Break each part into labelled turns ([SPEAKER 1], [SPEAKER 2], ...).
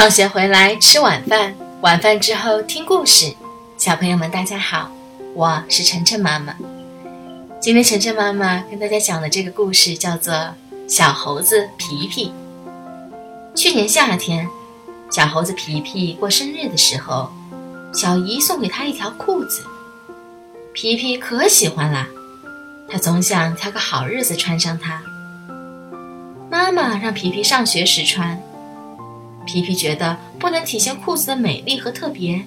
[SPEAKER 1] 放学回来吃晚饭，晚饭之后听故事。小朋友们，大家好，我是晨晨妈妈。今天晨晨妈妈跟大家讲的这个故事叫做《小猴子皮皮》。去年夏天，小猴子皮皮过生日的时候，小姨送给他一条裤子，皮皮可喜欢啦，他总想挑个好日子穿上它。妈妈让皮皮上学时穿。皮皮觉得不能体现裤子的美丽和特别，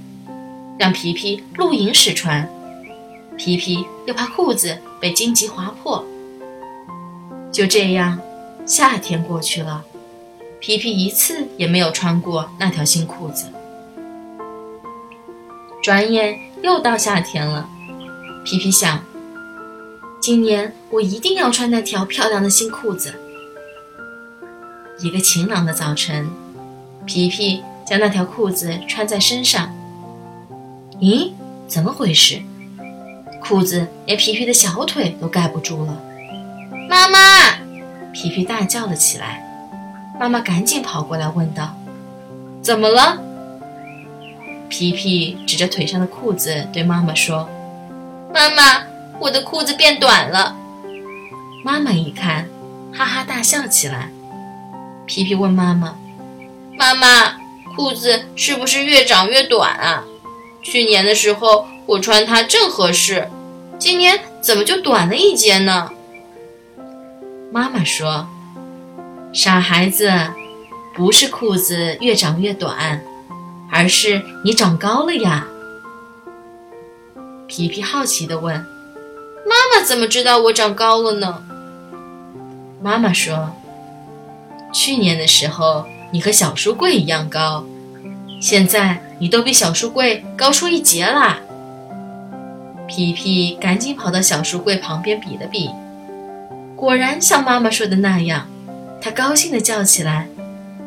[SPEAKER 1] 让皮皮露营时穿。皮皮又怕裤子被荆棘划破。就这样，夏天过去了，皮皮一次也没有穿过那条新裤子。转眼又到夏天了，皮皮想：今年我一定要穿那条漂亮的新裤子。一个晴朗的早晨。皮皮将那条裤子穿在身上。咦，怎么回事？裤子连皮皮的小腿都盖不住了！妈妈！皮皮大叫了起来。妈妈赶紧跑过来问道：“怎么了？”皮皮指着腿上的裤子对妈妈说：“妈妈，我的裤子变短了。”妈妈一看，哈哈大笑起来。皮皮问妈妈。妈妈，裤子是不是越长越短啊？去年的时候我穿它正合适，今年怎么就短了一截呢？妈妈说：“傻孩子，不是裤子越长越短，而是你长高了呀。”皮皮好奇地问：“妈妈怎么知道我长高了呢？”妈妈说：“去年的时候。”你和小书柜一样高，现在你都比小书柜高出一截啦！皮皮赶紧跑到小书柜旁边比了比，果然像妈妈说的那样，他高兴地叫起来：“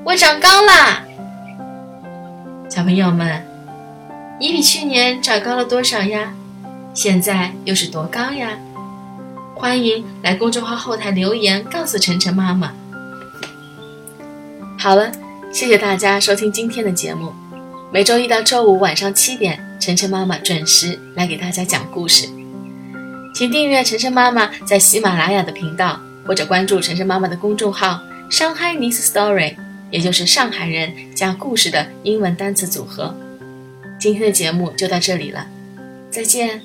[SPEAKER 1] 我长高啦！”小朋友们，你比去年长高了多少呀？现在又是多高呀？欢迎来公众号后台留言告诉晨晨妈妈。好了，谢谢大家收听今天的节目。每周一到周五晚上七点，晨晨妈妈准时来给大家讲故事。请订阅晨晨妈妈在喜马拉雅的频道，或者关注晨晨妈妈的公众号“上海 Nice Story”，也就是上海人加故事的英文单词组合。今天的节目就到这里了，再见。